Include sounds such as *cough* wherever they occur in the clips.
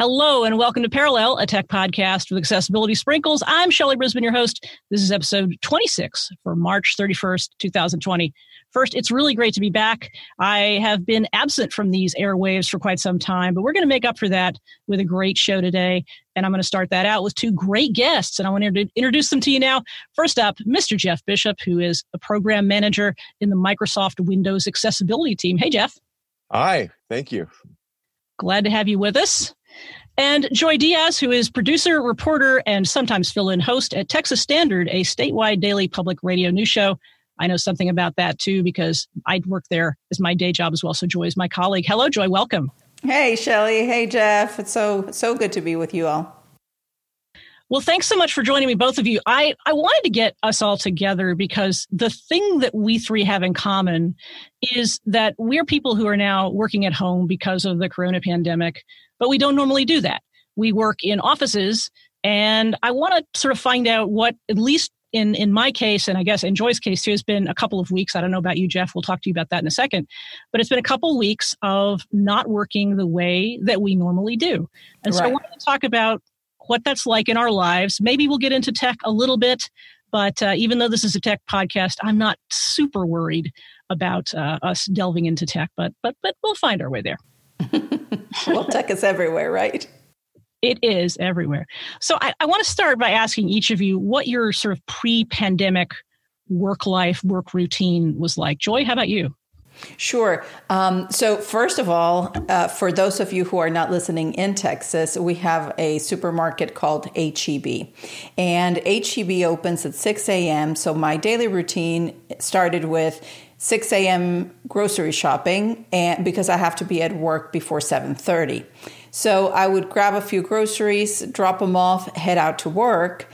Hello and welcome to Parallel, a tech podcast with accessibility sprinkles. I'm Shelly Brisbane, your host. This is episode 26 for March 31st, 2020. First, it's really great to be back. I have been absent from these airwaves for quite some time, but we're going to make up for that with a great show today. And I'm going to start that out with two great guests, and I want to introduce them to you now. First up, Mr. Jeff Bishop, who is a program manager in the Microsoft Windows accessibility team. Hey, Jeff. Hi, thank you. Glad to have you with us. And Joy Diaz, who is producer, reporter, and sometimes fill in host at Texas Standard, a statewide daily public radio news show. I know something about that too because I'd work there as my day job as well. So Joy is my colleague. Hello, Joy. Welcome. Hey, Shelly. Hey, Jeff. It's so so good to be with you all. Well, thanks so much for joining me, both of you. I, I wanted to get us all together because the thing that we three have in common is that we're people who are now working at home because of the corona pandemic but we don't normally do that. We work in offices, and I want to sort of find out what, at least in in my case, and I guess in Joy's case too, has been a couple of weeks. I don't know about you, Jeff. We'll talk to you about that in a second. But it's been a couple of weeks of not working the way that we normally do, and right. so I wanted to talk about what that's like in our lives. Maybe we'll get into tech a little bit, but uh, even though this is a tech podcast, I'm not super worried about uh, us delving into tech. But but but we'll find our way there. Well, tech is everywhere, right? It is everywhere. So I, I want to start by asking each of you what your sort of pre pandemic work life, work routine was like. Joy, how about you? Sure. Um, so, first of all, uh, for those of you who are not listening in Texas, we have a supermarket called HEB. And HEB opens at 6 a.m. So, my daily routine started with 6 a.m. grocery shopping and because I have to be at work before 7:30. So I would grab a few groceries, drop them off, head out to work.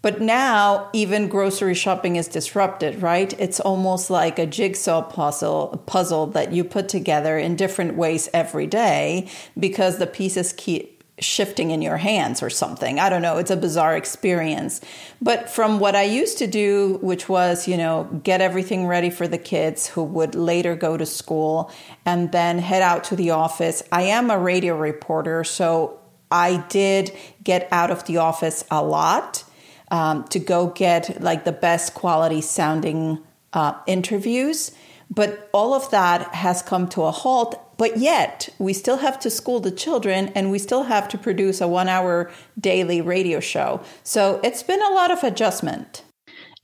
But now even grocery shopping is disrupted, right? It's almost like a jigsaw puzzle puzzle that you put together in different ways every day because the pieces keep shifting in your hands or something. I don't know. It's a bizarre experience. But from what I used to do, which was, you know, get everything ready for the kids who would later go to school and then head out to the office. I am a radio reporter, so I did get out of the office a lot um, to go get like the best quality sounding uh, interviews. But all of that has come to a halt but yet, we still have to school the children and we still have to produce a one hour daily radio show. So it's been a lot of adjustment.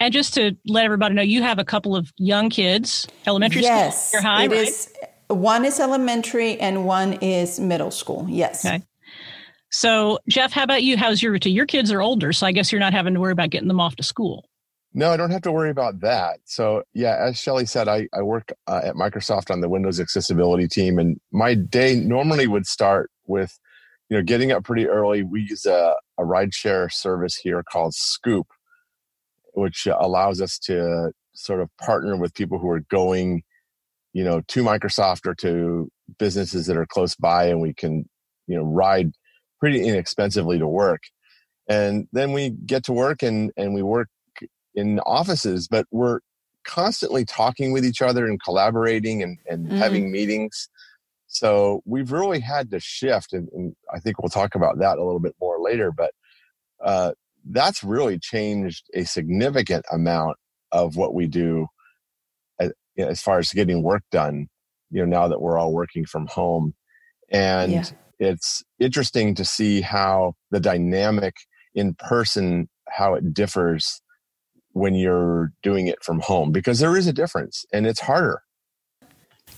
And just to let everybody know, you have a couple of young kids, elementary yes, school, high, it right? is, one is elementary and one is middle school. Yes. Okay. So, Jeff, how about you? How's your routine? Your kids are older, so I guess you're not having to worry about getting them off to school. No, I don't have to worry about that. So, yeah, as Shelly said, I, I work uh, at Microsoft on the Windows accessibility team, and my day normally would start with, you know, getting up pretty early. We use a, a rideshare service here called Scoop, which allows us to sort of partner with people who are going, you know, to Microsoft or to businesses that are close by, and we can, you know, ride pretty inexpensively to work. And then we get to work and, and we work in offices, but we're constantly talking with each other and collaborating and, and mm. having meetings. So we've really had to shift, and, and, I think we'll talk about that a little bit more later. But uh, that's really changed a significant amount of what we do as, as, far as getting work done. You know, now that we're all working from home, and yeah. it's interesting to see how the dynamic in person how it differs when you're doing it from home because there is a difference and it's harder.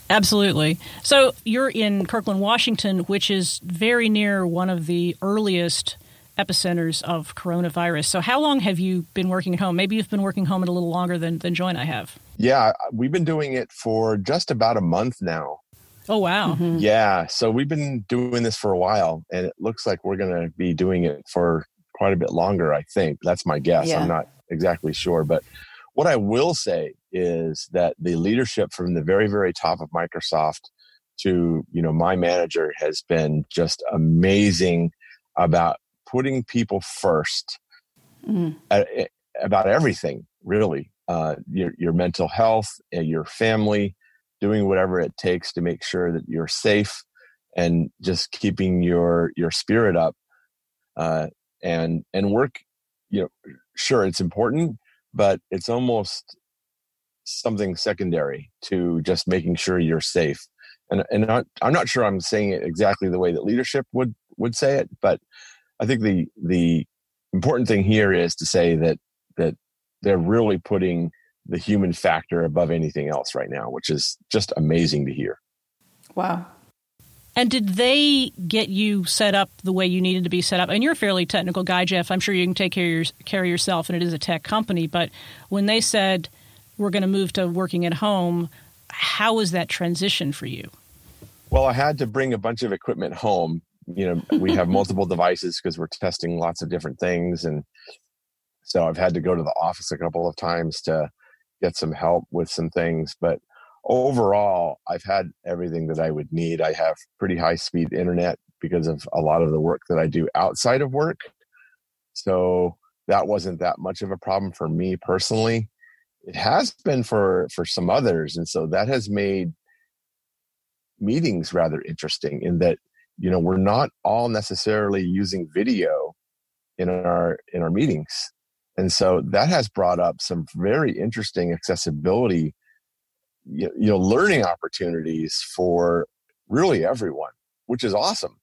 Absolutely. So you're in Kirkland, Washington, which is very near one of the earliest epicenters of coronavirus. So how long have you been working at home? Maybe you've been working home a little longer than, than Joy and I have. Yeah, we've been doing it for just about a month now. Oh, wow. Mm-hmm. Yeah. So we've been doing this for a while, and it looks like we're going to be doing it for quite a bit longer, I think. That's my guess. Yeah. I'm not exactly sure. But what I will say is that the leadership from the very, very top of Microsoft to, you know, my manager has been just amazing about putting people first mm. about everything, really. Uh, your, your mental health, and your family, doing whatever it takes to make sure that you're safe and just keeping your your spirit up uh, and and work you know sure it's important but it's almost something secondary to just making sure you're safe. And and i'm not sure i'm saying it exactly the way that leadership would would say it but i think the the important thing here is to say that that they're really putting the human factor above anything else right now which is just amazing to hear. Wow and did they get you set up the way you needed to be set up? And you're a fairly technical guy, Jeff. I'm sure you can take care of, your, care of yourself, and it is a tech company. But when they said we're going to move to working at home, how was that transition for you? Well, I had to bring a bunch of equipment home. You know, we have multiple devices because we're testing lots of different things, and so I've had to go to the office a couple of times to get some help with some things. But overall, I've had everything that I would need. I have pretty high speed internet because of a lot of the work that I do outside of work. So that wasn't that much of a problem for me personally. It has been for for some others, and so that has made meetings rather interesting in that you know we're not all necessarily using video in our in our meetings and so that has brought up some very interesting accessibility you know learning opportunities for really everyone which is awesome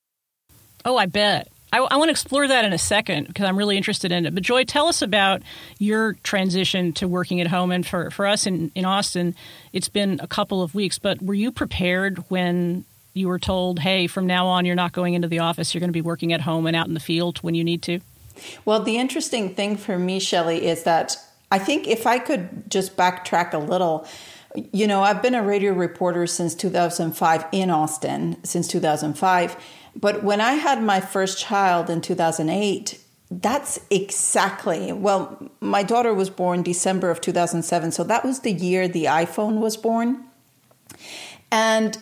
oh i bet I, I, want to explore that in a second because I'm really interested in it. But Joy, tell us about your transition to working at home. And for, for us in, in Austin, it's been a couple of weeks. But were you prepared when you were told, hey, from now on, you're not going into the office, you're going to be working at home and out in the field when you need to? Well, the interesting thing for me, Shelley, is that I think if I could just backtrack a little, you know, I've been a radio reporter since 2005 in Austin, since 2005. But when I had my first child in 2008, that's exactly, well, my daughter was born December of 2007. So that was the year the iPhone was born. And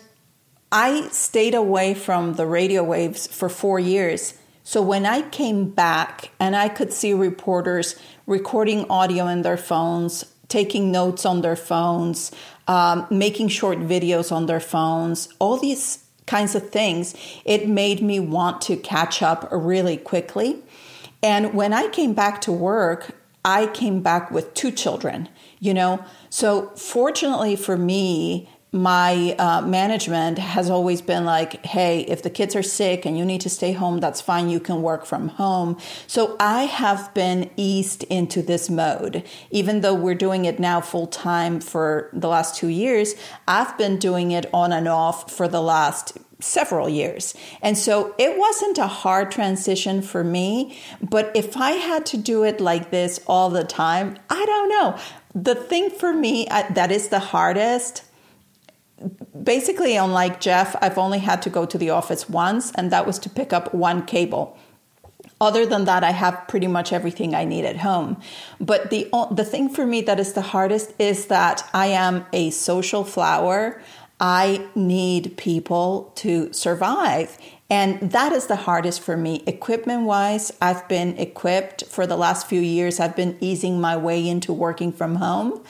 I stayed away from the radio waves for four years. So when I came back and I could see reporters recording audio in their phones, taking notes on their phones, um, making short videos on their phones, all these kinds of things, it made me want to catch up really quickly. And when I came back to work, I came back with two children, you know. So, fortunately for me, my uh, management has always been like, hey, if the kids are sick and you need to stay home, that's fine. You can work from home. So I have been eased into this mode. Even though we're doing it now full time for the last two years, I've been doing it on and off for the last several years. And so it wasn't a hard transition for me. But if I had to do it like this all the time, I don't know. The thing for me uh, that is the hardest basically, unlike Jeff, I've only had to go to the office once, and that was to pick up one cable. Other than that, I have pretty much everything I need at home. But the the thing for me that is the hardest is that I am a social flower. I need people to survive. And that is the hardest for me. Equipment wise, I've been equipped for the last few years. I've been easing my way into working from home.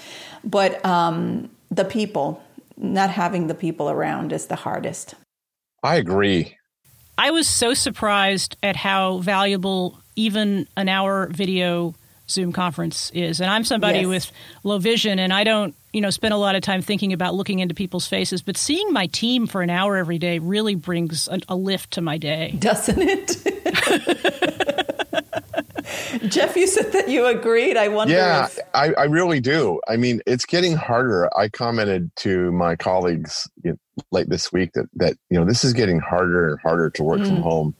But um, the people, not having the people around is the hardest. I agree. I was so surprised at how valuable even an hour video Zoom conference is. And I'm somebody yes. with low vision and I don't, you know, spend a lot of time thinking about looking into people's faces, but seeing my team for an hour every day really brings a, a lift to my day. Doesn't it? *laughs* Jeff, you said that you agreed. I wonder. Yeah, if... I, I really do. I mean, it's getting harder. I commented to my colleagues you know, late this week that that you know this is getting harder and harder to work mm. from home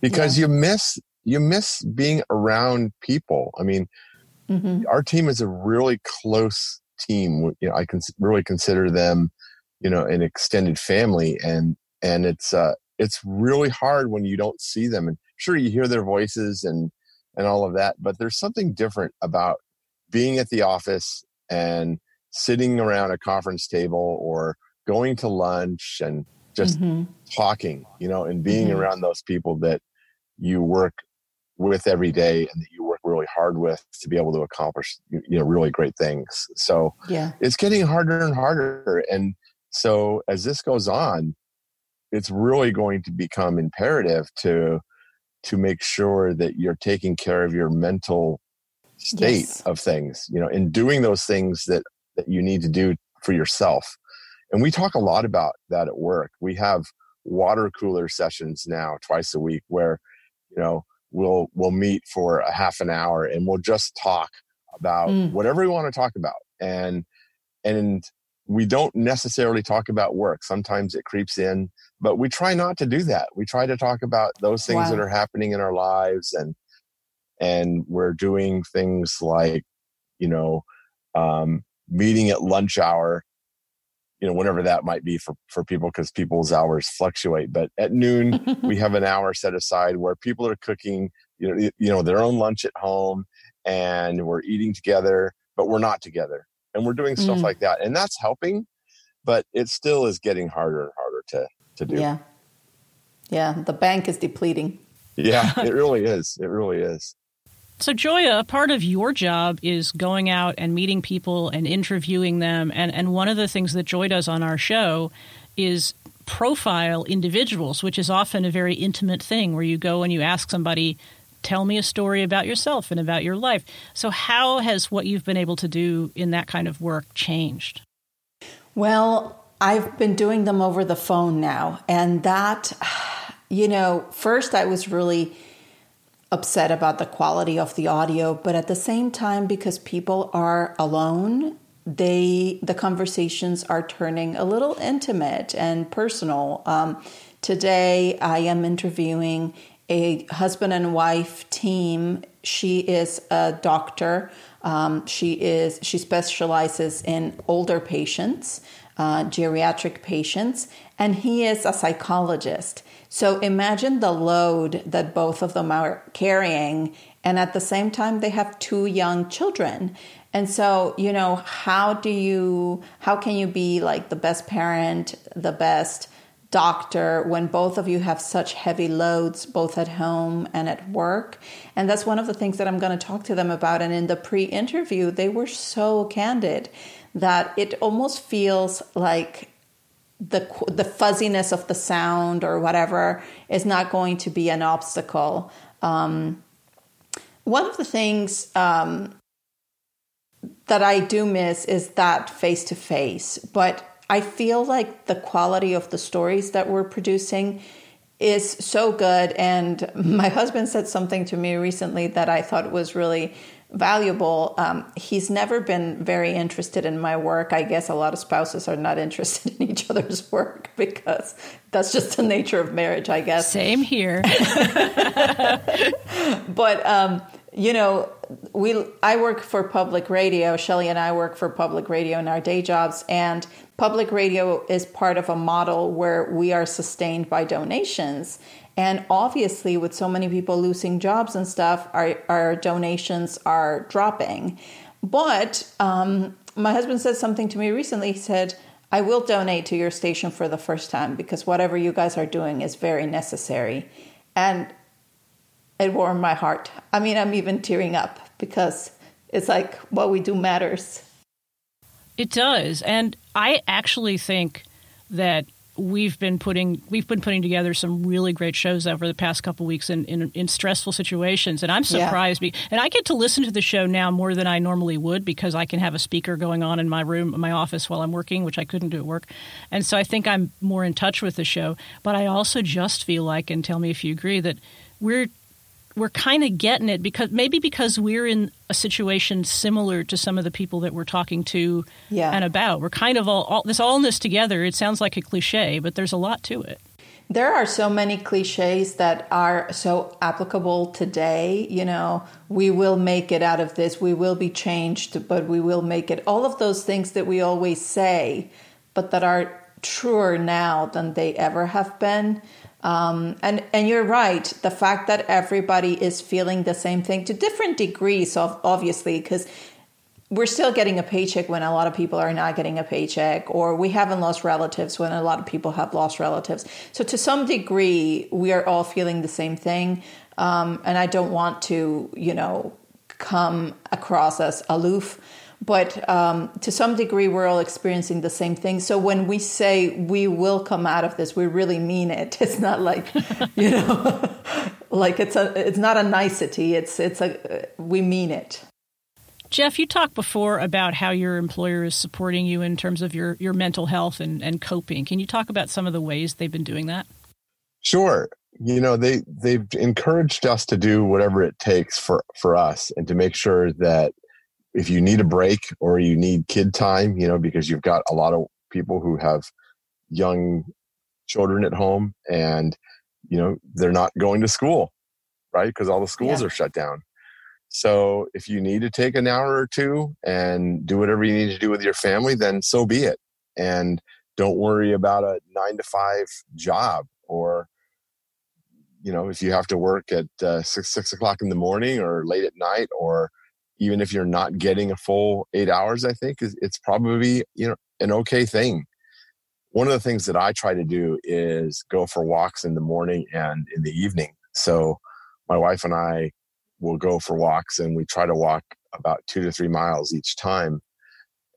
because yeah. you miss you miss being around people. I mean, mm-hmm. our team is a really close team. You know, I can really consider them, you know, an extended family, and and it's uh it's really hard when you don't see them. And sure, you hear their voices and and all of that. But there's something different about being at the office and sitting around a conference table or going to lunch and just mm-hmm. talking, you know, and being mm-hmm. around those people that you work with every day and that you work really hard with to be able to accomplish you know really great things. So yeah. it's getting harder and harder and so as this goes on it's really going to become imperative to to make sure that you're taking care of your mental state yes. of things you know in doing those things that that you need to do for yourself and we talk a lot about that at work we have water cooler sessions now twice a week where you know we'll we'll meet for a half an hour and we'll just talk about mm. whatever we want to talk about and and we don't necessarily talk about work sometimes it creeps in but we try not to do that we try to talk about those things wow. that are happening in our lives and and we're doing things like you know um, meeting at lunch hour you know whenever that might be for for people because people's hours fluctuate but at noon *laughs* we have an hour set aside where people are cooking you know you know their own lunch at home and we're eating together but we're not together and we're doing stuff mm. like that and that's helping but it still is getting harder and harder to to do yeah yeah the bank is depleting yeah *laughs* it really is it really is so, Joya, a part of your job is going out and meeting people and interviewing them. And, and one of the things that Joy does on our show is profile individuals, which is often a very intimate thing where you go and you ask somebody, tell me a story about yourself and about your life. So, how has what you've been able to do in that kind of work changed? Well, I've been doing them over the phone now. And that, you know, first I was really upset about the quality of the audio, but at the same time, because people are alone, they the conversations are turning a little intimate and personal. Um, today, I am interviewing a husband and wife team. She is a doctor. Um, she is she specializes in older patients, uh, geriatric patients, and he is a psychologist. So imagine the load that both of them are carrying. And at the same time, they have two young children. And so, you know, how do you, how can you be like the best parent, the best doctor when both of you have such heavy loads, both at home and at work? And that's one of the things that I'm going to talk to them about. And in the pre interview, they were so candid that it almost feels like the the fuzziness of the sound or whatever is not going to be an obstacle. Um, one of the things um, that I do miss is that face to face, but I feel like the quality of the stories that we're producing is so good. And *laughs* my husband said something to me recently that I thought was really valuable. Um, he's never been very interested in my work. I guess a lot of spouses are not *laughs* interested in each other's work because that's just the nature of marriage, I guess. Same here. *laughs* but um, you know, we I work for public radio. Shelly and I work for public radio in our day jobs, and public radio is part of a model where we are sustained by donations. And obviously, with so many people losing jobs and stuff, our, our donations are dropping. But um, my husband said something to me recently. He said, I will donate to your station for the first time because whatever you guys are doing is very necessary. And it warmed my heart. I mean, I'm even tearing up because it's like what we do matters. It does. And I actually think that we've been putting we've been putting together some really great shows over the past couple weeks in, in, in stressful situations and i'm surprised yeah. and i get to listen to the show now more than i normally would because i can have a speaker going on in my room my office while i'm working which i couldn't do at work and so i think i'm more in touch with the show but i also just feel like and tell me if you agree that we're we're kind of getting it because maybe because we're in a situation similar to some of the people that we're talking to yeah. and about. We're kind of all, all this all in this together. It sounds like a cliche, but there's a lot to it. There are so many cliches that are so applicable today. You know, we will make it out of this, we will be changed, but we will make it. All of those things that we always say, but that are truer now than they ever have been. Um, and and you're right. The fact that everybody is feeling the same thing to different degrees, of obviously, because we're still getting a paycheck when a lot of people are not getting a paycheck, or we haven't lost relatives when a lot of people have lost relatives. So to some degree, we are all feeling the same thing. Um, and I don't want to, you know, come across as aloof but um, to some degree, we're all experiencing the same thing. So when we say we will come out of this, we really mean it. *laughs* It's not like, you know, *laughs* like it's a it's not a nicety. It's it's a we mean it. Jeff, you talked before about how your employer is supporting you in terms of your, your mental health and, and coping. Can you talk about some of the ways they've been doing that? Sure. You know, they they've encouraged us to do whatever it takes for, for us and to make sure that if you need a break or you need kid time, you know, because you've got a lot of people who have young children at home and, you know, they're not going to school, right? Because all the schools yeah. are shut down. So if you need to take an hour or two and do whatever you need to do with your family, then so be it. And don't worry about a nine to five job or, you know, if you have to work at uh, six, six o'clock in the morning or late at night or, even if you're not getting a full eight hours, I think it's probably you know an okay thing. One of the things that I try to do is go for walks in the morning and in the evening. So my wife and I will go for walks, and we try to walk about two to three miles each time,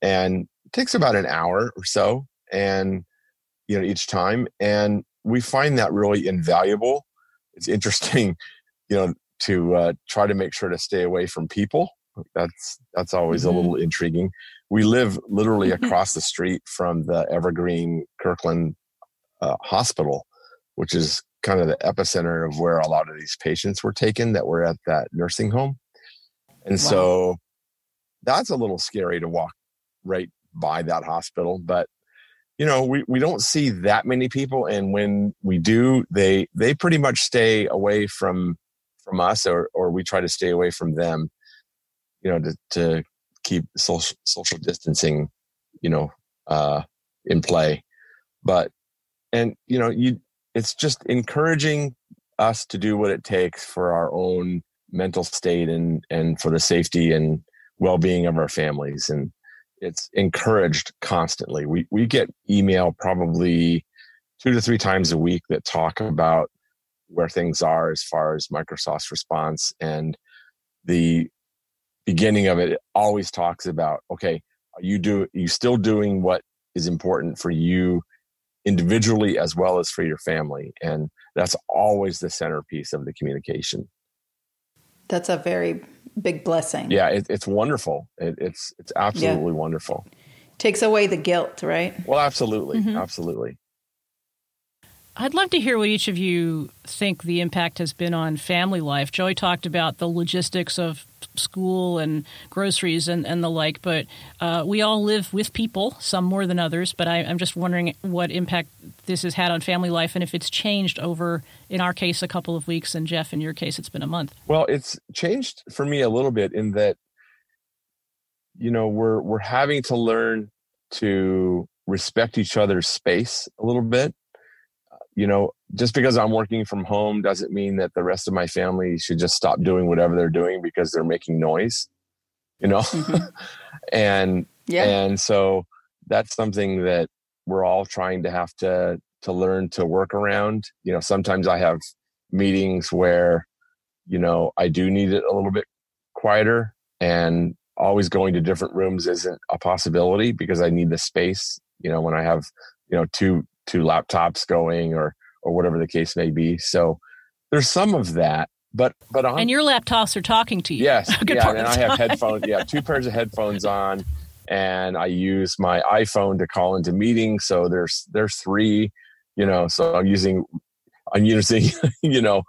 and it takes about an hour or so, and you know each time, and we find that really invaluable. It's interesting, *laughs* you know, to uh, try to make sure to stay away from people that's that's always mm-hmm. a little intriguing. We live literally across the street from the Evergreen Kirkland uh, Hospital, which is kind of the epicenter of where a lot of these patients were taken that were at that nursing home. And wow. so that's a little scary to walk right by that hospital, but you know, we, we don't see that many people and when we do, they they pretty much stay away from from us or or we try to stay away from them you know, to, to keep social social distancing, you know, uh, in play. But and you know, you it's just encouraging us to do what it takes for our own mental state and and for the safety and well-being of our families and it's encouraged constantly we we get email probably two to three times a week that talk about where things are as far as microsoft's response and the beginning of it, always talks about okay are you do are you still doing what is important for you individually as well as for your family? And that's always the centerpiece of the communication. That's a very big blessing. Yeah it, it's wonderful. It, it's it's absolutely yeah. wonderful. Takes away the guilt right? Well absolutely. Mm-hmm. absolutely. I'd love to hear what each of you think the impact has been on family life. Joey talked about the logistics of school and groceries and, and the like, but uh, we all live with people, some more than others. But I, am just wondering what impact this has had on family life and if it's changed over, in our case, a couple of weeks, and Jeff, in your case, it's been a month. Well, it's changed for me a little bit in that, you know, we're we're having to learn to respect each other's space a little bit you know, just because I'm working from home doesn't mean that the rest of my family should just stop doing whatever they're doing because they're making noise, you know? Mm-hmm. *laughs* and, yeah. and so that's something that we're all trying to have to, to learn to work around. You know, sometimes I have meetings where, you know, I do need it a little bit quieter and always going to different rooms isn't a possibility because I need the space, you know, when I have, you know, two two laptops going or or whatever the case may be. So there's some of that, but but on, and your laptops are talking to you. Yes, *laughs* yeah, and I have headphones. Yeah, two pairs of headphones on, and I use my iPhone to call into meetings. So there's there's three, you know. So I'm using I'm using *laughs* you know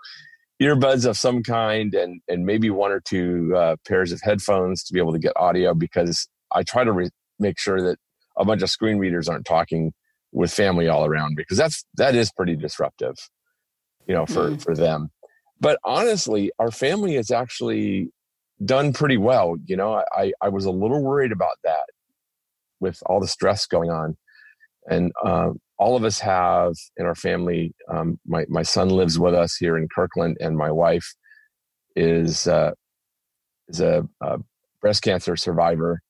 earbuds of some kind and and maybe one or two uh, pairs of headphones to be able to get audio because I try to re- make sure that a bunch of screen readers aren't talking with family all around because that's that is pretty disruptive you know for mm. for them. But honestly our family has actually done pretty well you know? I i was a little worried about that with all the stress going on. And uh, all of us have in our family um, my, my son lives with us here in kirkland and my wife is uh, is a, a breast cancer survivor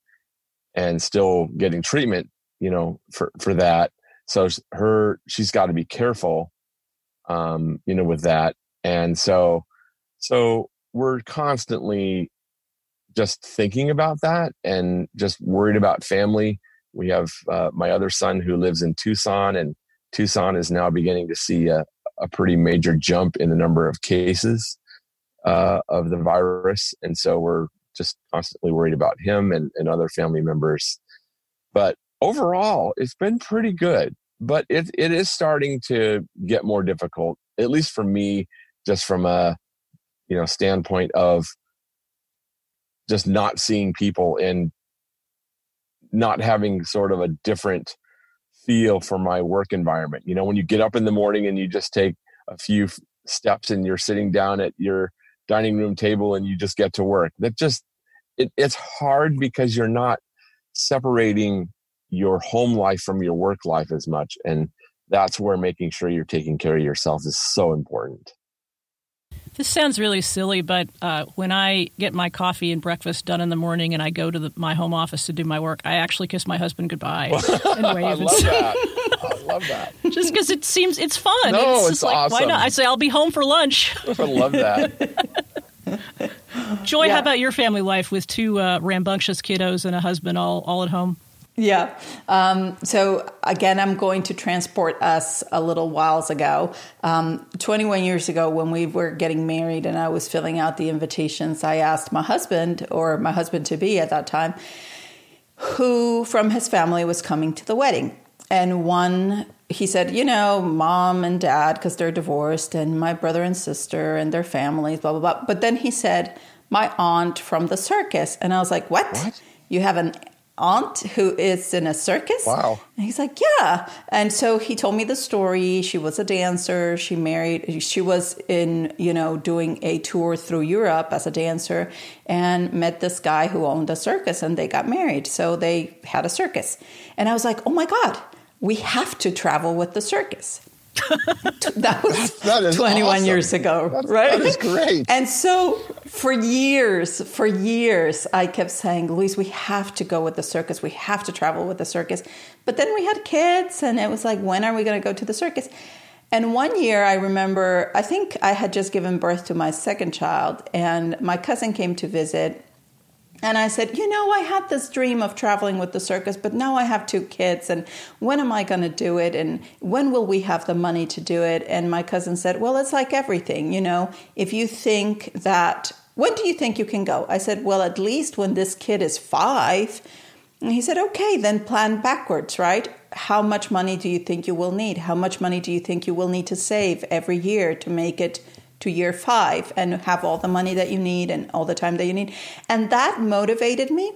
and still getting treatment you know for for that so her she's got to be careful um you know with that and so so we're constantly just thinking about that and just worried about family. We have uh, my other son who lives in Tucson, and Tucson is now beginning to see a, a pretty major jump in the number of cases uh, of the virus. And so we're just constantly worried about him and, and other family members. But overall, it's been pretty good. But it, it is starting to get more difficult, at least for me, just from a you know standpoint of just not seeing people and not having sort of a different feel for my work environment. You know, when you get up in the morning and you just take a few steps and you're sitting down at your dining room table and you just get to work. That just it, it's hard because you're not separating your home life from your work life as much and that's where making sure you're taking care of yourself is so important. This sounds really silly, but uh, when I get my coffee and breakfast done in the morning and I go to the, my home office to do my work, I actually kiss my husband goodbye *laughs* and wave. I love that. *laughs* I love that. Just because it seems it's fun. No, it's, it's like, awesome. Why not? I say I'll be home for lunch. I love that. Joy, Yeah. how about your family life with two uh, rambunctious kiddos and a husband all, all at home? Yeah. Um, so again, I'm going to transport us a little whiles ago. Um, 21 years ago, when we were getting married and I was filling out the invitations, I asked my husband, or my husband to be at that time, who from his family was coming to the wedding. And one, he said, you know, mom and dad, because they're divorced, and my brother and sister and their families, blah, blah, blah. But then he said, my aunt from the circus. And I was like, what? What? You have an aunt who is in a circus? Wow. And he's like, yeah. And so he told me the story. She was a dancer. She married, she was in, you know, doing a tour through Europe as a dancer and met this guy who owned a circus and they got married. So they had a circus. And I was like, oh my God, we have to travel with the circus. *laughs* that was That is 21 awesome. years ago, That's- right? that is great. And so for years, for years, I kept saying, Louise, we have to go with the circus. We have to travel with the circus. But then we had kids, and it was like, when are we going to go to the circus? And one year, I remember, I think I had just given birth to my second child, and my cousin came to visit. And I said, You know, I had this dream of traveling with the circus, but now I have two kids. And when am I going to do it? And when will we have the money to do it? And my cousin said, Well, it's like everything. You know, if you think that, when do you think you can go? I said, Well, at least when this kid is five. And he said, Okay, then plan backwards, right? How much money do you think you will need? How much money do you think you will need to save every year to make it to year five and have all the money that you need and all the time that you need. And that motivated me.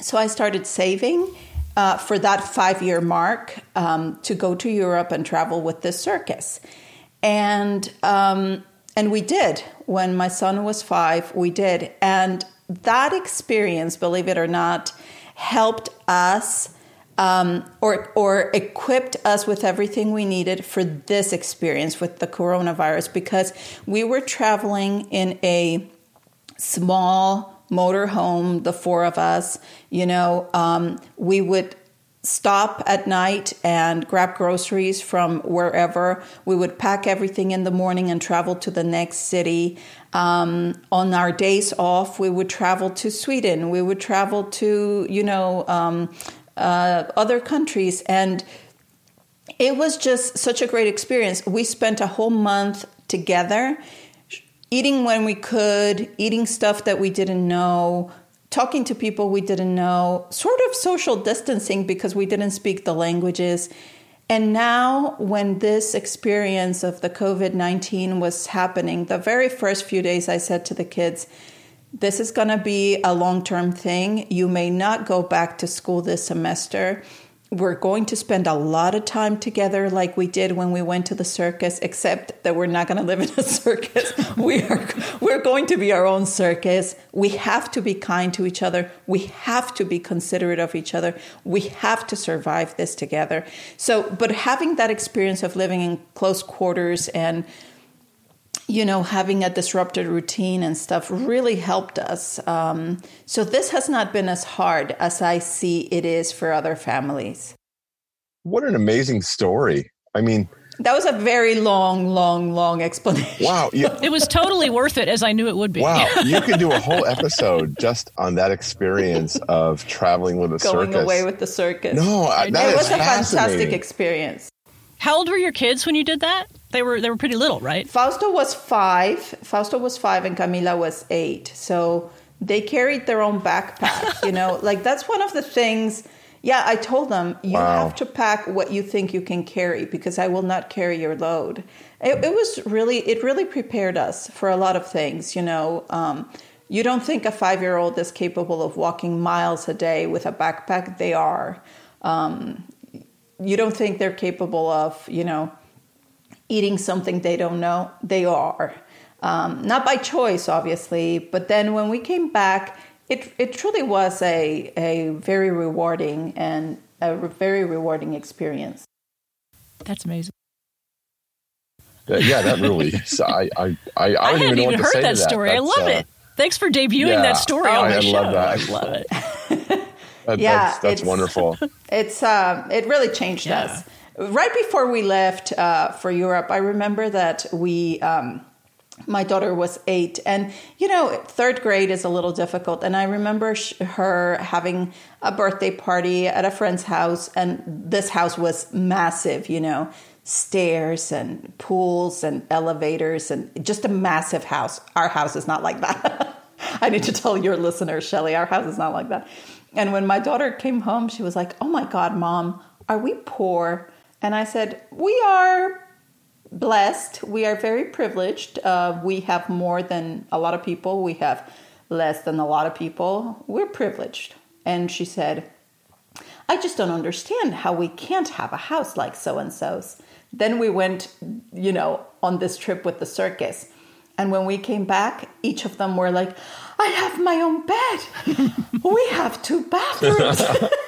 So I started saving uh, for that five year mark um, to go to Europe and travel with this circus. And, um, and we did. When my son was five, we did. And that experience, believe it or not, helped us um, or or equipped us with everything we needed for this experience with the coronavirus because we were traveling in a small motor home, the four of us. You know, um, we would stop at night and grab groceries from wherever. We would pack everything in the morning and travel to the next city. Um, on our days off, we would travel to Sweden. We would travel to, you know, um, uh, other countries. And it was just such a great experience. We spent a whole month together, eating when we could, eating stuff that we didn't know, talking to people we didn't know, sort of social distancing because we didn't speak the languages. And now, when this experience of the COVID 19 was happening, the very first few days I said to the kids, this is going to be a long term thing. You may not go back to school this semester. We're going to spend a lot of time together like we did when we went to the circus, except that we're not going to live in a *laughs* circus. we are we're going to be our own circus. We have to be kind to each other. We have to be considerate of each other. We have to survive this together. So, but having that experience of living in close quarters and you know, having a disrupted routine and stuff really helped us. Um, so this has not been as hard as I see it is for other families. What an amazing story. I mean, That was a very long, long, long explanation. Wow. You, *laughs* it was totally worth it as I knew it would be. Wow. *laughs* You could do a whole episode just on that experience of traveling with a Going circus. away with the circus. No, that it was a fantastic experience. How old were your kids when you did that? They were they were pretty little, right? Fausto was five. Fausto was five, and Camila was eight. So they carried their own backpack. *laughs* You know, like that's one of the things. Yeah, I told them you Wow. have to pack what you think you can carry because I will not carry your load. It, it was really, it really prepared us for a lot of things. You know, um, you don't think a five-year-old is capable of walking miles a day with a backpack. They are. Um, you don't think they're capable of, you know, eating something they don't know. They are. Um, not by choice, obviously, but then when we came back, it, it truly was a, a very rewarding and a re- very rewarding experience. That's amazing. That- yeah, that really *laughs* is. I, I, I, I, don't I even hadn't know even what to heard say that that. story. I love uh, it. Thanks for debuting yeah. that story Oh, on my I show. love that. I love it. That, *laughs* Yeah, that's, that's it's- wonderful. *laughs* It's um, it really changed Yeah. us. Right before we left uh, for Europe, I remember that we. Um, my daughter was eight, and you know, third grade is a little difficult. And I remember sh- her having a birthday party at a friend's house, and this house was massive. You know, stairs and pools and elevators, and just a massive house. Our house is not like that. *laughs* I need to tell your listeners, Shelly, our house is not like that. And when my daughter came home, she was like, Oh my God, mom, are we poor? And I said, We are blessed. We are very privileged. Uh, we have more than a lot of people, we have less than a lot of people. We're privileged. And she said, I just don't understand how we can't have a house like so and so's. Then we went, you know, on this trip with the circus. And when we came back, each of them were like, I have my own bed. *laughs* we have two bathrooms. *laughs*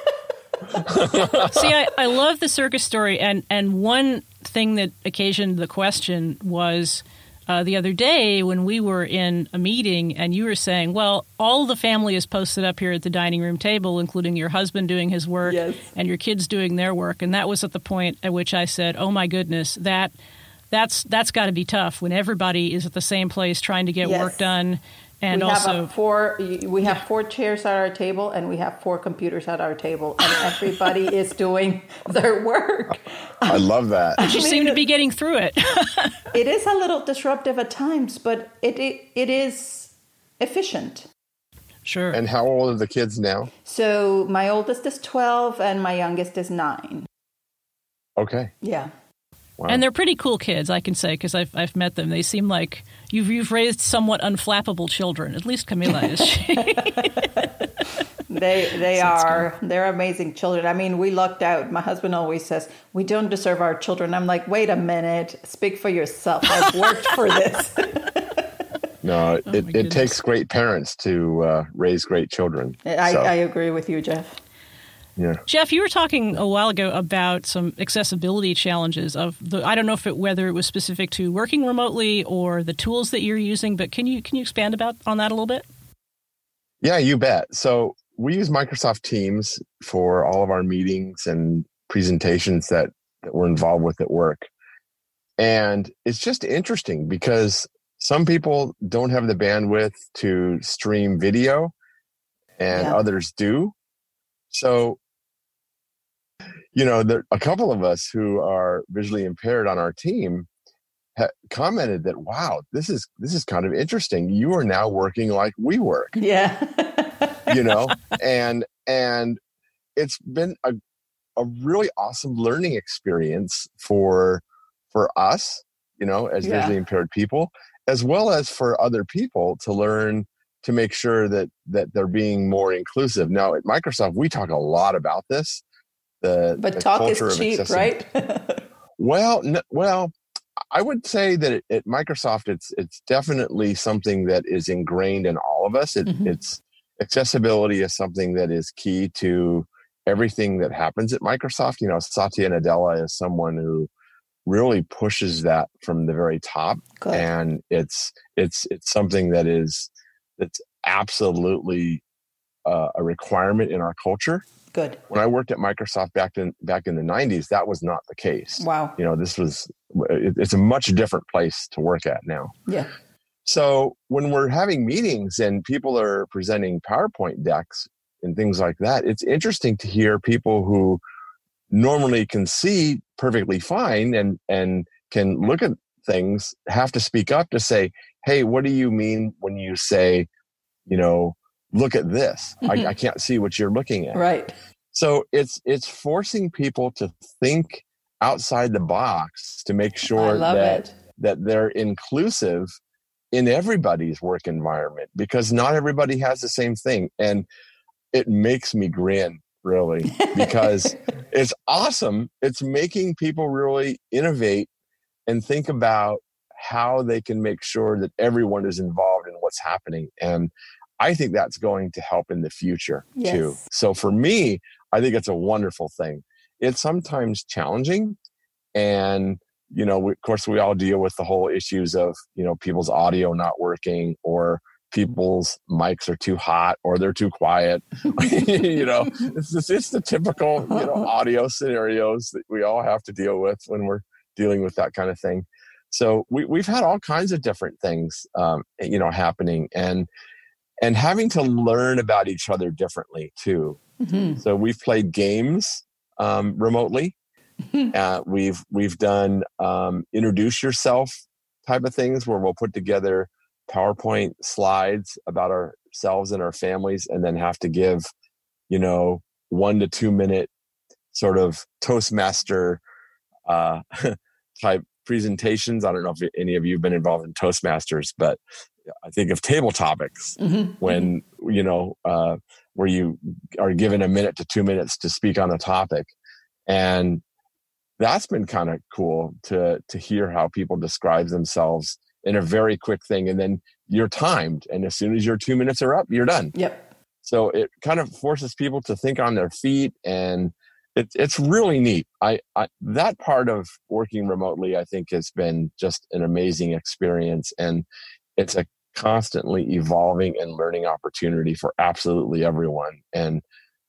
See, I, I love the circus story, and and one thing that occasioned the question was uh, the other day when we were in a meeting, and you were saying, "Well, all the family is posted up here at the dining room table, including your husband doing his work Yes. and your kids doing their work," and that was at the point at which I said, "Oh my goodness, that." That's that's got to be tough when everybody is at the same place trying to get Yes. work done, and we also have a four. We have four chairs at our table, and we have four computers at our table, and everybody *laughs* is doing their work. I love that. you seem to be getting through it. *laughs* It is a little disruptive at times, but it it, it is efficient. sure. And how old are the kids now? So my oldest is twelve, and my youngest is nine. Okay. Yeah. Wow. And they're pretty cool kids, I can say, because I've I've met them. They seem like you've you've raised somewhat unflappable children. At least Camila is. She. *laughs* They they are they're amazing children. I mean, we lucked out. My husband always says we don't deserve our children. I'm like, wait a minute, speak for yourself. I've *laughs* worked for this. no, it, Oh, my it takes great parents to uh, raise great children. I, So, I agree with you, Jeff. Yeah. Jeff, you were talking a while ago about some accessibility challenges of the. I don't know if it whether it was specific to working remotely or the tools that you're using, but can you can you expand about on that a little bit? Yeah, you bet. So we use Microsoft Teams for all of our meetings and presentations that, that we're involved with at work. And it's just interesting because some people don't have the bandwidth to stream video and Yeah. others do. So, you know, there, a couple of us who are visually impaired on our team ha- commented that, wow, this is, this is kind of interesting. You are now working like we work Yeah. you know *laughs* and and it's been a, a really awesome learning experience for for us you know as Yeah. visually impaired people as well as for other people to learn to make sure that that they're being more inclusive now at microsoft we talk a lot about this the but the talk is cheap, right? *laughs* well, well, I would say that at- at Microsoft, it's it's definitely something that is ingrained in all of us. It, Mhm. It's accessibility is something that is key to everything that happens at Microsoft. You know, Satya Nadella is someone who really pushes that from the very top, Good. and it's it's it's something that is that's absolutely uh, a requirement in our culture. Good. When I worked at Microsoft back in back in the '90s, that was not the case. Wow. You know, this was it, it's a much different place to work at now. Yeah. So when we're having meetings and people are presenting PowerPoint decks and things like that, it's interesting to hear people who normally can see perfectly fine and and can look at things have to speak up to say, "Hey, what do you mean when you say, you know, look at this? I, mm-hmm. I can't see what you're looking at." Right. So it's it's forcing people to think outside the box to make sure that it. that they're inclusive in everybody's work environment because not everybody has the same thing and it makes me grin really because *laughs* it's awesome it's making people really innovate and think about how they can make sure that everyone is involved in what's happening and i think that's going to help in the future too. So for me i think it's a wonderful thing. It's sometimes challenging and you know we, of course we all deal with the whole issues of you know people's audio not working or people's mics are too hot or they're too quiet. *laughs* You know it's just it's the typical you know *laughs* audio scenarios that we all have to deal with when we're dealing with that kind of thing so we, we've had all kinds of different things um, you know happening and and having to learn about each other differently too Mhm. so we've played games um, remotely. *laughs* uh, we've we've done um, introduce yourself type of things where we'll put together PowerPoint slides about ourselves and our families, and then have to give, you know, one to two minute sort of Toastmaster uh, *laughs* type presentations. I don't know if any of you have been involved in Toastmasters, but I think of table topics Mhm. when you know uh, where you are given a minute to two minutes to speak on a topic and that's been kind of cool to to hear how people describe themselves in a very quick thing and then you're timed and as soon as your two minutes are up you're done Yep. so it kind of forces people to think on their feet and it, it's really neat I, I that part of working remotely i think has been just an amazing experience and it's a constantly evolving and learning opportunity for absolutely everyone and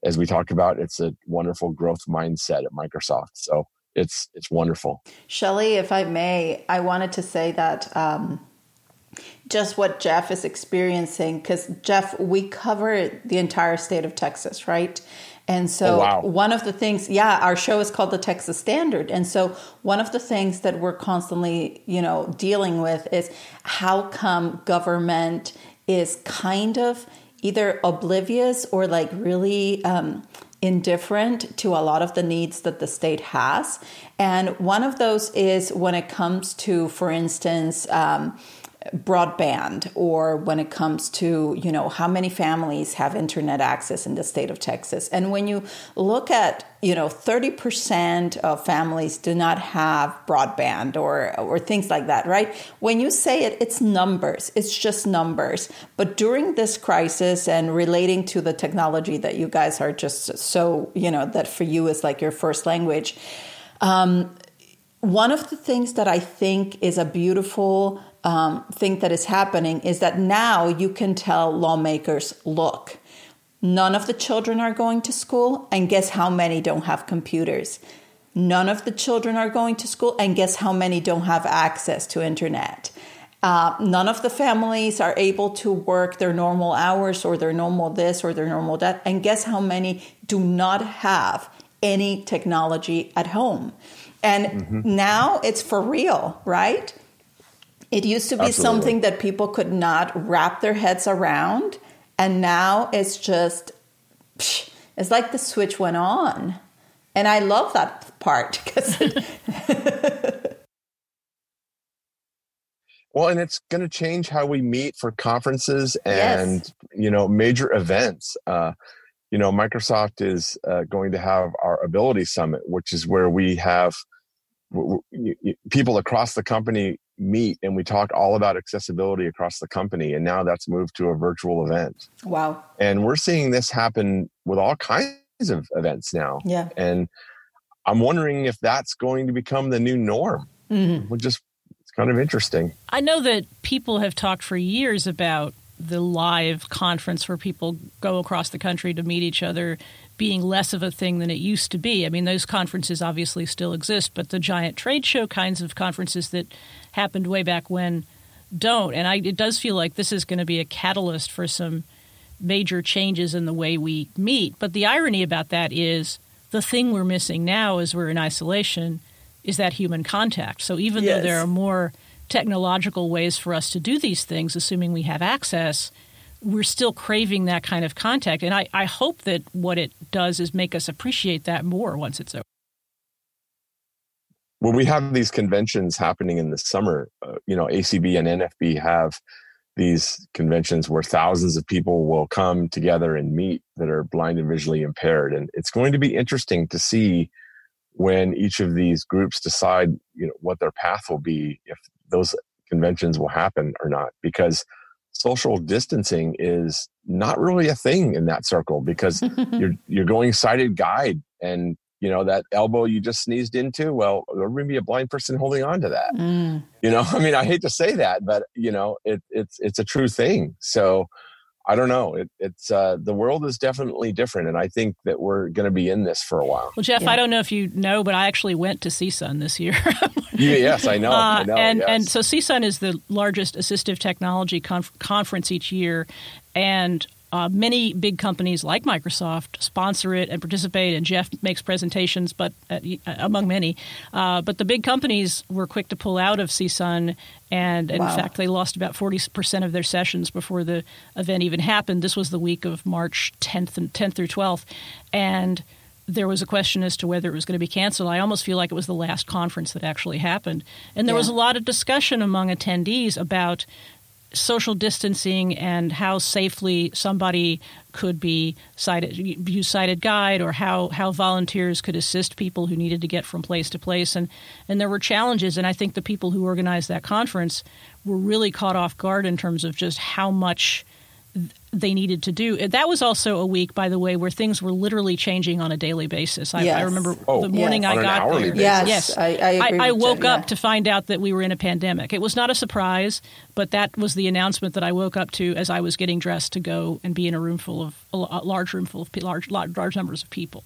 as we talked about it's a wonderful growth mindset at microsoft so it's it's wonderful Shelley, if I may, I wanted to say that um, just what Jeff is experiencing, because Jeff, we cover the entire state of Texas, right? And so Oh, wow. one of the things, yeah, our show is called the Texas Standard. And so one of the things that we're constantly, you know, dealing with is how come government is kind of either oblivious or like really um, indifferent to a lot of the needs that the state has. And one of those is when it comes to, for instance, um, broadband or when it comes to you know how many families have internet access in the state of Texas. And when you look at you know 30% of families do not have broadband or or things like that right? When you say it it's numbers. It's just numbers. But during this crisis and relating to the technology that you guys are just so you know that for you is like your first language um, one of the things that I think is a beautiful um, thing that is happening is that now you can tell lawmakers, look, none of the children are going to school, and guess how many don't have computers? None of the children are going to school, and guess how many don't have access to internet? Uh, none of the families are able to work their normal hours or their normal this or their normal that, and guess how many do not have any technology at home? And Mm-hmm. now it's for real, right? It used to be Absolutely. something that people could not wrap their heads around. And now it's just, psh, it's like the switch went on. And I love that part because *laughs* Well, and it's going to change how we meet for conferences Yes. and you know major events. Uh, you know, Microsoft is uh, going to have our Ability Summit, which is where we have w- w- y- people across the company meet and we talk all about accessibility across the company. And now that's moved to a virtual event, wow. and we're seeing this happen with all kinds of events now. Yeah. And I'm wondering if that's going to become the new norm. Mhm. Which is it's kind of interesting. I know that people have talked for years about the live conference where people go across the country to meet each other being less of a thing than it used to be. I mean, those conferences obviously still exist, but the giant trade show kinds of conferences that happened way back when don't. And I, it does feel like this is going to be a catalyst for some major changes in the way we meet. But the irony about that is the thing we're missing now as we're in isolation is that human contact. So even yes. though there are more technological ways for us to do these things, assuming we have access, we're still craving that kind of contact. And I, I hope that what it does is make us appreciate that more once it's over. Well, we have these conventions happening in the summer. Uh, you know, ACB and NFB have these conventions where thousands of people will come together and meet that are blind and visually impaired. And it's going to be interesting to see when each of these groups decide, you know, what their path will be, if those conventions will happen or not, because social distancing is not really a thing in that circle because *laughs* you're you're going sighted guide and you know that elbow you just sneezed into well there may be a blind person holding on to that mm. you know *laughs* i mean i hate to say that but you know it, it's it's a true thing so I don't know. It, it's uh, the world is definitely different, and I think that we're going to be in this for a while. Well, Jeff, yeah. I don't know if you know, but I actually went to CSUN this year. *laughs* yeah, yes, I know. Uh, I know and yes. and so CSUN is the largest assistive technology conf- conference each year, and uh, many big companies like Microsoft sponsor it and participate, and Jeff makes presentations, but uh, among many. Uh, but the big companies were quick to pull out of CSUN, and, in wow. fact, they lost about forty percent of their sessions before the event even happened. This was the week of March 10th and 10th through 12th, and there was a question as to whether it was going to be canceled. I almost feel like it was the last conference that actually happened, and there yeah. was a lot of discussion among attendees about social distancing and how safely somebody could be sighted use sighted guide or how, how volunteers could assist people who needed to get from place to place. And and there were challenges. And I think the people who organized that conference were really caught off guard in terms of just how much they needed to do. That was also a week, by the way, where things were literally changing on a daily basis. I, yes. I remember oh, the morning yes. I got there. Yes, yes, I, I, I, I woke up to find out that we were in a pandemic. It was not a surprise, but that was the announcement that I woke up to as I was getting dressed to go and be in a room full of a large room full of large large, large numbers of people.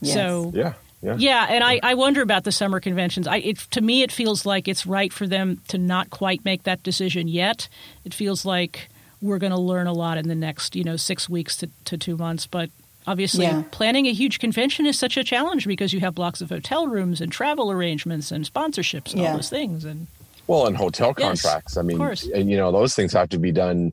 Yes. So yeah. Yeah. yeah, and I, I wonder about the summer conventions. I, it, to me, it feels like it's right for them to not quite make that decision yet. It feels like we're going to learn a lot in the next, you know, six weeks to, to two months. But obviously, yeah. planning a huge convention is such a challenge because you have blocks of hotel rooms and travel arrangements and sponsorships and yeah. all those things. And well, and hotel contracts. Yes, I mean, and you know, those things have to be done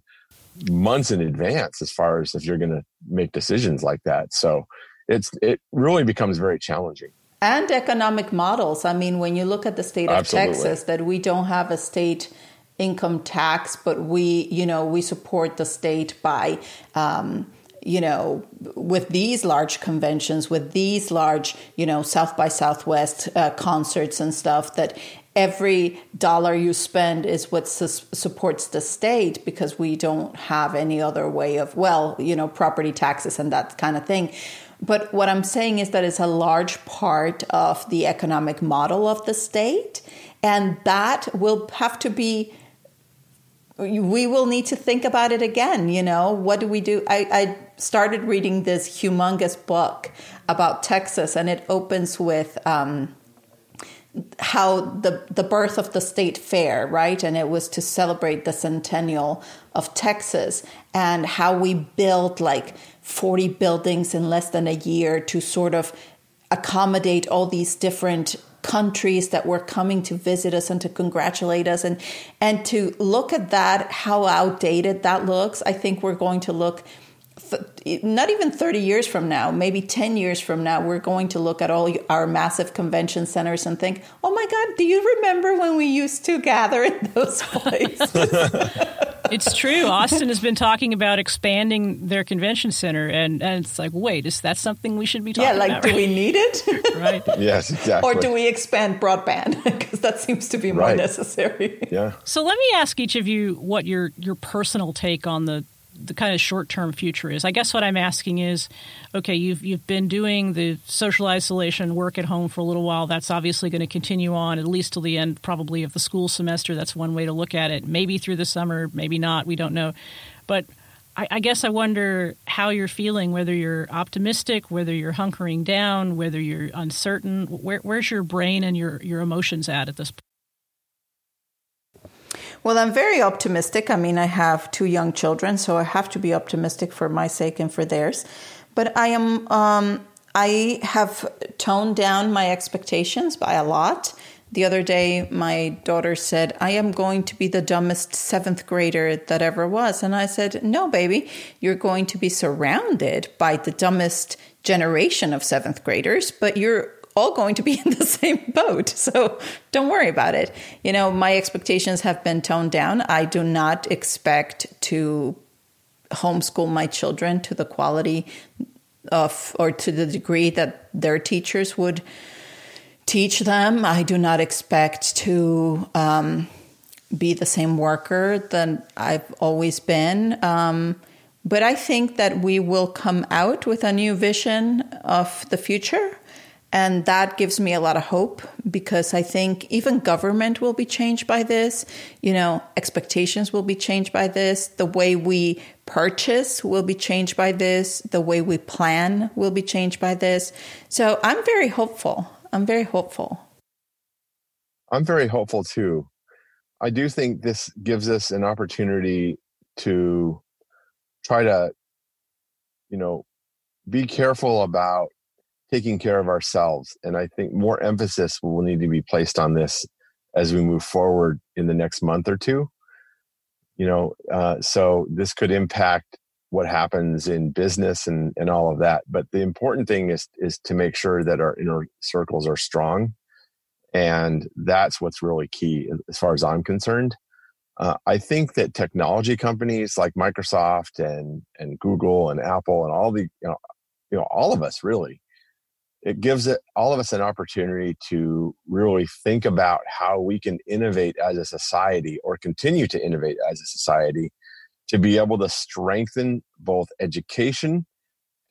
months in advance as far as if you're going to make decisions like that. So it's it really becomes very challenging and economic models. I mean, when you look at the state of Absolutely. Texas, that we don't have a state income tax, but we, you know, we support the state by, um, you know, with these large conventions, with these large, you know, South by Southwest uh, concerts and stuff, that every dollar you spend is what su- supports the state because we don't have any other way of, well, you know, property taxes and that kind of thing. But what I'm saying is that it's a large part of the economic model of the state, and that will have to be we will need to think about it again. You know, what do we do? I, I started reading this humongous book about Texas, and it opens with um, how the the birth of the state fair, right? And it was to celebrate the centennial of Texas, and how we built like forty buildings in less than a year to sort of accommodate all these different countries that were coming to visit us and to congratulate us. And and to look at that how outdated that looks i think we're going to look not even 30 years from now, maybe 10 years from now, we're going to look at all our massive convention centers and think, oh my God, do you remember when we used to gather in those *laughs* places? *laughs* it's true. Austin has been talking about expanding their convention center, and, and it's like, wait, is that something we should be talking about? Yeah, like, about, do right? we need it? *laughs* right. Yes, exactly. Or do we expand broadband? Because that seems to be more right. necessary. Yeah. So let me ask each of you what your, your personal take on the the kind of short term future is. I guess what I'm asking is, okay, you've you've been doing the social isolation work at home for a little while. That's obviously going to continue on at least till the end, probably of the school semester. That's one way to look at it. Maybe through the summer, maybe not. We don't know, but. I, I guess I wonder how you're feeling, whether you're optimistic, whether you're hunkering down, whether you're uncertain. Where, where's your brain and your, your emotions at at this point? Well, I'm very optimistic. I mean, I have two young children, so I have to be optimistic for my sake and for theirs. But I am, um, I have toned down my expectations by a lot. The other day, my daughter said, I am going to be the dumbest seventh grader that ever was. And I said, No, baby, you're going to be surrounded by the dumbest generation of seventh graders, but you're all going to be in the *laughs* same boat. So don't worry about it. You know, my expectations have been toned down. I do not expect to homeschool my children to the quality of or to the degree that their teachers would teach them. I do not expect to um, be the same worker that I've always been. Um, but I think that we will come out with a new vision of the future. And that gives me a lot of hope because I think even government will be changed by this. You know, expectations will be changed by this. The way we purchase will be changed by this. The way we plan will be changed by this. So I'm very hopeful. I'm very hopeful. I'm very hopeful too. I do think this gives us an opportunity to try to, you know, be careful about taking care of ourselves. And I think more emphasis will need to be placed on this as we move forward in the next month or two. You know, uh, so this could impact what happens in business and, and all of that. But the important thing is is to make sure that our inner circles are strong. And that's what's really key as far as I'm concerned. Uh, I think that technology companies like Microsoft and and Google and Apple and all the you know you know all of us really it gives it all of us an opportunity to really think about how we can innovate as a society or continue to innovate as a society to be able to strengthen both education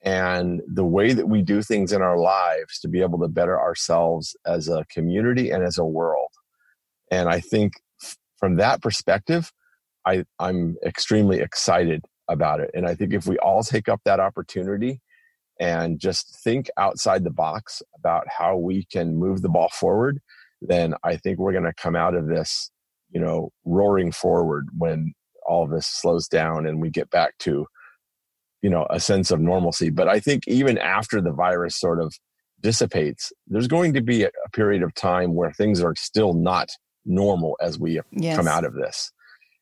and the way that we do things in our lives to be able to better ourselves as a community and as a world. And i think from that perspective I, i'm extremely excited about it. And i think if we all take up that opportunity and just think outside the box about how we can move the ball forward, then I think we're going to come out of this, you know, roaring forward when all this slows down and we get back to, you know, a sense of normalcy. But I think even after the virus sort of dissipates, there's going to be a, period of time where things are still not normal as we yes. come out of this.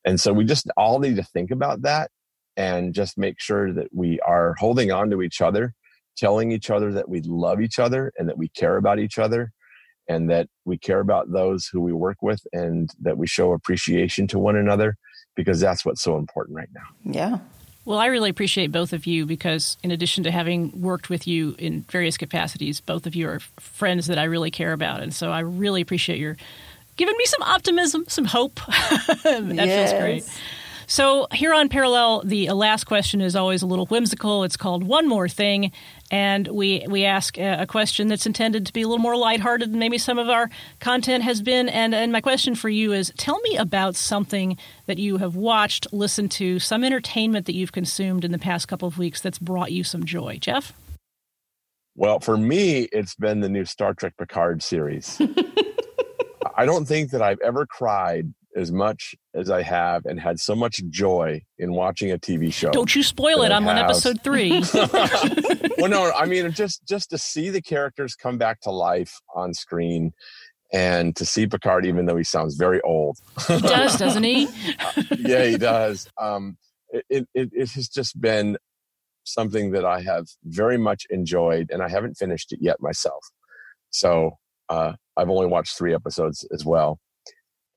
And so we just all need to think about that and just make sure that we are holding on to each other telling each other that we love each other and that we care about each other and that we care about those who we work with and that we show appreciation to one another because that's what's so important right now. Yeah. Well, I really appreciate both of you because, in addition to having worked with you in various capacities, both of you are friends that I really care about. And so I really appreciate your giving me some optimism, some hope. *laughs* that yes. feels great. So, here on Parallel, the last question is always a little whimsical. It's called One More Thing. And we, we ask a question that's intended to be a little more lighthearted than maybe some of our content has been. And, and my question for you is tell me about something that you have watched, listened to, some entertainment that you've consumed in the past couple of weeks that's brought you some joy. Jeff? Well, for me, it's been the new Star Trek Picard series. *laughs* I don't think that I've ever cried as much as I have and had so much joy in watching a TV show. Don't you spoil it. I'm on episode three. *laughs* *laughs* well, no, I mean, just, just to see the characters come back to life on screen and to see Picard, even though he sounds very old. he does, doesn't he? *laughs* yeah, he does. Um, it, it, it has just been something that I have very much enjoyed and I haven't finished it yet myself. So, uh, I've only watched three episodes as well.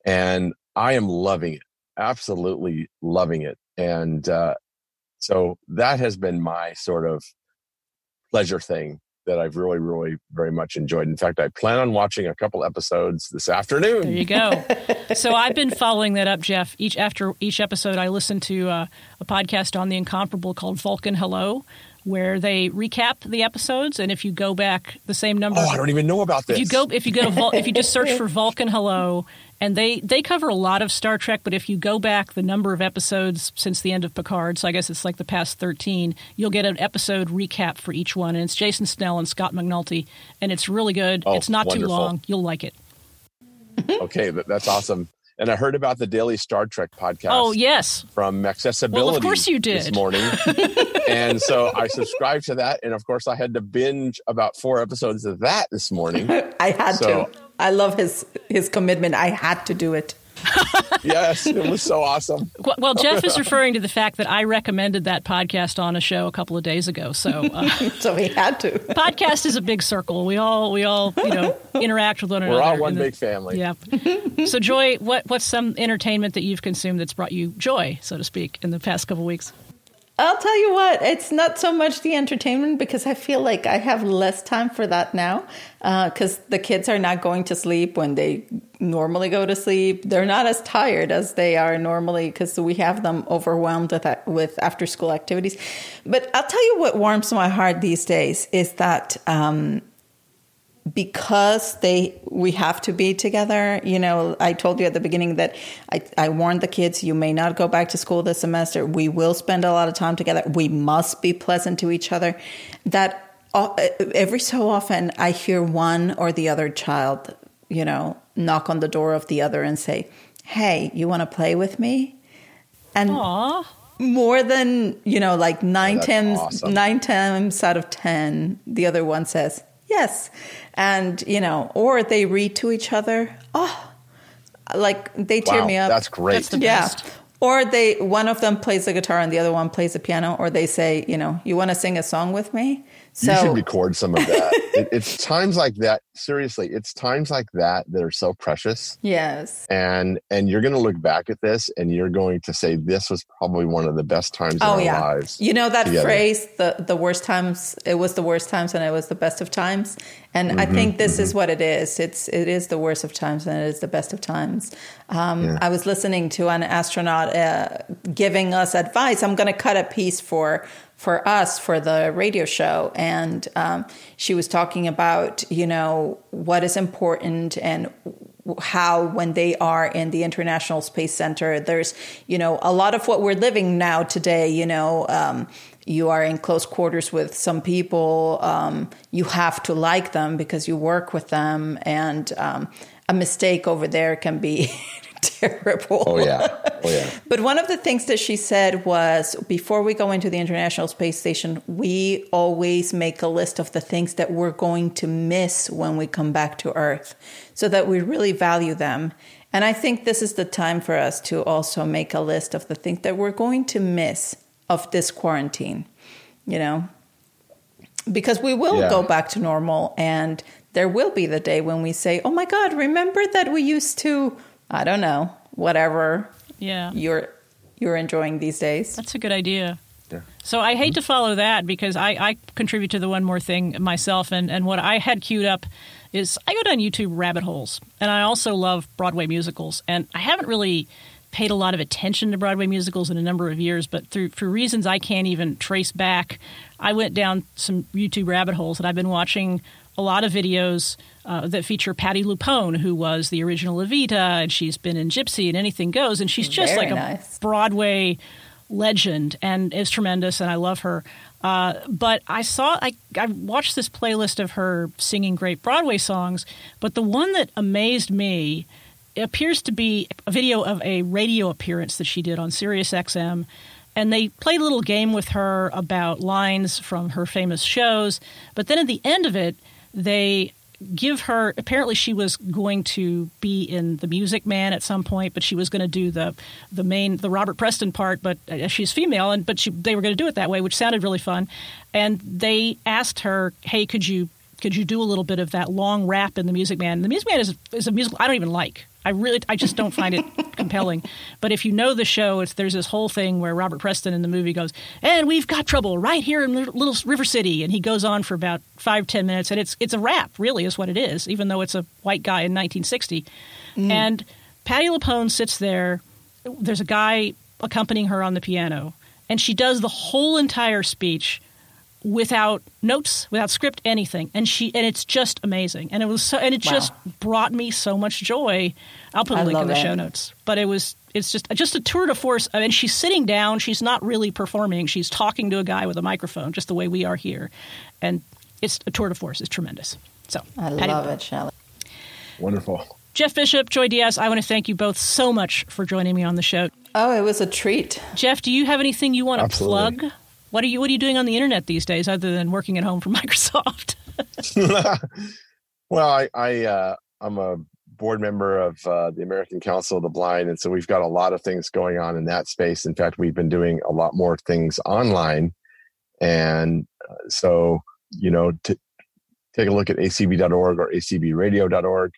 And I am loving it, absolutely loving it. And uh, so that has been my sort of pleasure thing that I've really, really very much enjoyed. In fact, I plan on watching a couple episodes this afternoon. There you go. *laughs* so I've been following that up, Jeff. Each after each episode, I listen to uh, a podcast on the incomparable called Vulcan Hello, where they recap the episodes. And if you go back the same number, oh, I don't even know about this. If you go, if you go to Vul- if you just search for *laughs* Vulcan Hello, and they they cover a lot of Star Trek, but if you go back the number of episodes since the end of Picard, so I guess it's like the past thirteen, you'll get an episode recap for each one, and it's Jason Snell and Scott McNulty, and it's really good. Oh, it's not wonderful. too long. You'll like it. okay, that, that's awesome. And I heard about the Daily Star Trek podcast. Oh yes, from Accessibility. Well, of course you did this morning, *laughs* and so I subscribed to that, and of course I had to binge about four episodes of that this morning. *laughs* I had So- to. I love his his commitment. I had to do it. *laughs* yes, it was so awesome. Well- well, Jeff is *laughs* referring to the fact that I recommended that podcast on a show a couple of days ago. So, uh, *laughs* So he had to. podcast is a big circle. We all we all you know interact with one another. We're all one the- big family. Yeah. so, Joy, what what's some entertainment that you've consumed that's brought you joy, so to speak, in the past couple of weeks? I'll tell you what, it's not so much the entertainment because I feel like I have less time for that now because the kids are not going to sleep when they normally go to sleep. They're not as tired as they are normally because we have them overwhelmed with, with after school activities. But I'll tell you what warms my heart these days is that um, because they we have to be together you know i told you at the beginning that I, I warned the kids you may not go back to school this semester we will spend a lot of time together we must be pleasant to each other that uh, every so often i hear one or the other child you know knock on the door of the other and say hey you want to play with me and Aw. more than you know like nine times awesome. nine times out of ten the other one says yes. And you know or they read to each other. Oh like they tear Wow, me up. that's great. That's the yeah. best. or they one of them plays the guitar and the other one plays the piano or they say you know you want to sing a song with me so you should record some of that. it, *laughs* it's times like that. Seriously, it's times like that that are so precious. yes and and you're going to look back at this and you're going to say this was probably one of the best times in Oh our yeah, lives you know that together. phrase the the worst times. It was the worst times and it was the best of times. And Mm-hmm, I think this is what it is. It's it is the worst of times and it is the best of times. Um, Yeah. I was listening to an astronaut uh, giving us advice. I'm going to cut a piece for for us for the radio show, and um, she was talking about you know what is important and how when they are in the international space center there's you know a lot of what we're living now today you know um, you are in close quarters with some people um, you have to like them because you work with them. And um, a mistake over there can be *laughs* *laughs* terrible oh yeah oh yeah *laughs* but one of the things that she said was before we go into the International Space Station, we always make a list of the things that we're going to miss when we come back to Earth so that we really value them. And I think this is the time for us to also make a list of the things that we're going to miss of this quarantine, you know? Because we will Yeah. go back to normal and there will be the day when we say, oh my God, remember that we used to, I don't know, whatever Yeah. you're you're enjoying these days. That's a good idea. Yeah. So I hate to follow that because I, I contribute to the one more thing myself, and, and what I had queued up is I go down YouTube rabbit holes, and I also love Broadway musicals, and I haven't really paid a lot of attention to Broadway musicals in a number of years, but through for reasons I can't even trace back, I went down some YouTube rabbit holes, and I've been watching a lot of videos uh, that feature Patti LuPone, who was the original Evita, and she's been in Gypsy and Anything Goes, and she's just Very like a. Broadway legend and is tremendous, and I love her. Uh, but I saw, I, I watched this playlist of her singing great Broadway songs, but the one that amazed me appears to be a video of a radio appearance that she did on Sirius XM. And they played a little game with her about lines from her famous shows. But then at the end of it, they give her apparently she was going to be in the music man at some point but she was going to do the the main the robert preston part but uh, she's female and but she, they were going to do it that way which sounded really fun. And they asked her hey could you could you do a little bit of that long rap in the music man? The music man is, is a musical i don't even like I really, I just don't find it *laughs* compelling. But if you know the show, it's there's this whole thing where Robert Preston in the movie goes, and we've got trouble right here in Little River City, and he goes on for about five ten minutes, and it's it's a rap, really, is what it is, even though it's a white guy in 1960, mm. and Patti LuPone sits there. There's a guy accompanying her on the piano, and she does the whole entire speech without notes, without script, anything. And she and it's just amazing. And it was so and it wow. just brought me so much joy. I'll put a I link in the it. show notes. But it was it's just just a tour de force. I mean, she's sitting down. She's not really performing. She's talking to a guy with a microphone, just the way we are here. And it's a tour de force. It's tremendous. So I love it, Shelley. Wonderful. Jeff Bishop, Joy Diaz, I want to thank you both so much for joining me on the show. Oh, it was a treat. Jeff, do you have anything you want to Absolutely. plug? What are you What are you doing on the internet these days, other than working at home for *laughs* Microsoft? *laughs* well, I, I uh, I'm a board member of uh, the American Council of the Blind, and so we've got a lot of things going on in that space. In fact, we've been doing a lot more things online, and uh, so you know, to take a look at acb.org or acbradio.org.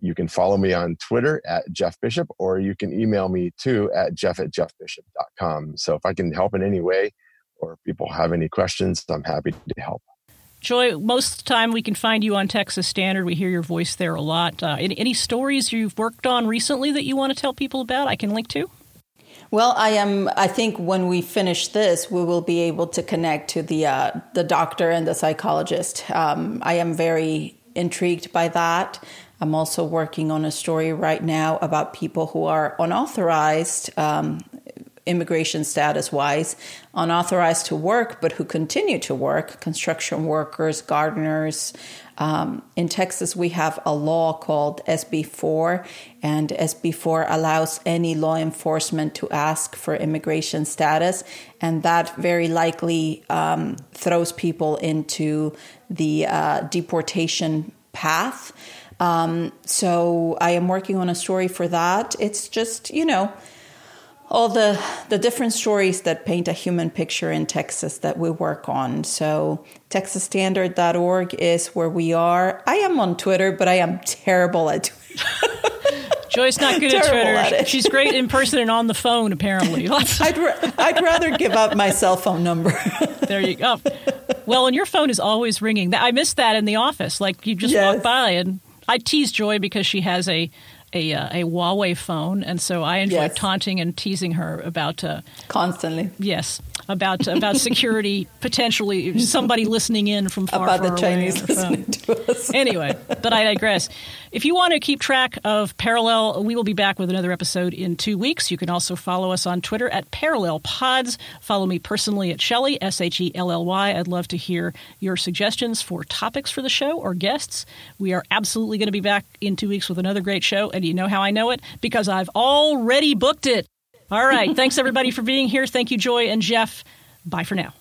You can follow me on Twitter at Jeff Bishop, or you can email me too at jeff at jeffbishop.com. So if I can help in any way, or people have any questions, I'm happy to help. Joy, most of the time we can find you on Texas Standard. We hear your voice there a lot. Uh, any, any, stories you've worked on recently that you want to tell people about? I can link to. Well, I am. I think when we finish this, we will be able to connect to the uh, the doctor and the psychologist. Um, I am very intrigued by that. I'm also working on a story right now about people who are unauthorized um, immigration status wise, unauthorized to work, but who continue to work construction workers, gardeners. Um, in Texas, we have a law called SB4, and SB4 allows any law enforcement to ask for immigration status, and that very likely um, throws people into the uh, deportation path. Um, so I am working on a story for that. It's just, you know, all the the different stories that paint a human picture in Texas that we work on. So texasstandard.org is where we are. I am on Twitter, but I am terrible at Twitter. Joy's not good at Twitter. At She's great in person and on the phone, apparently. *laughs* I'd, ra- I'd rather give out my cell phone number. *laughs* there you go. Well, and your phone is always ringing. I missed that in the office. Like you just yes. walk by, and I tease Joy because she has a a, uh, a Huawei phone, and so I enjoy yes. taunting and teasing her about uh, constantly. Yes, about about security potentially somebody listening in from far about far the Chinese listening to us. *laughs* anyway, but I digress. If you want to keep track of Parallel, we will be back with another episode in two weeks. You can also follow us on Twitter at Parallel Pods. Follow me personally at Shelley S H E L L Y. I'd love to hear your suggestions for topics for the show or guests. We are absolutely going to be back in two weeks with another great show, and you know how I know it because I've already booked it. All right. Thanks, everybody, for being here. Thank you, Joy and Jeff. Bye for now.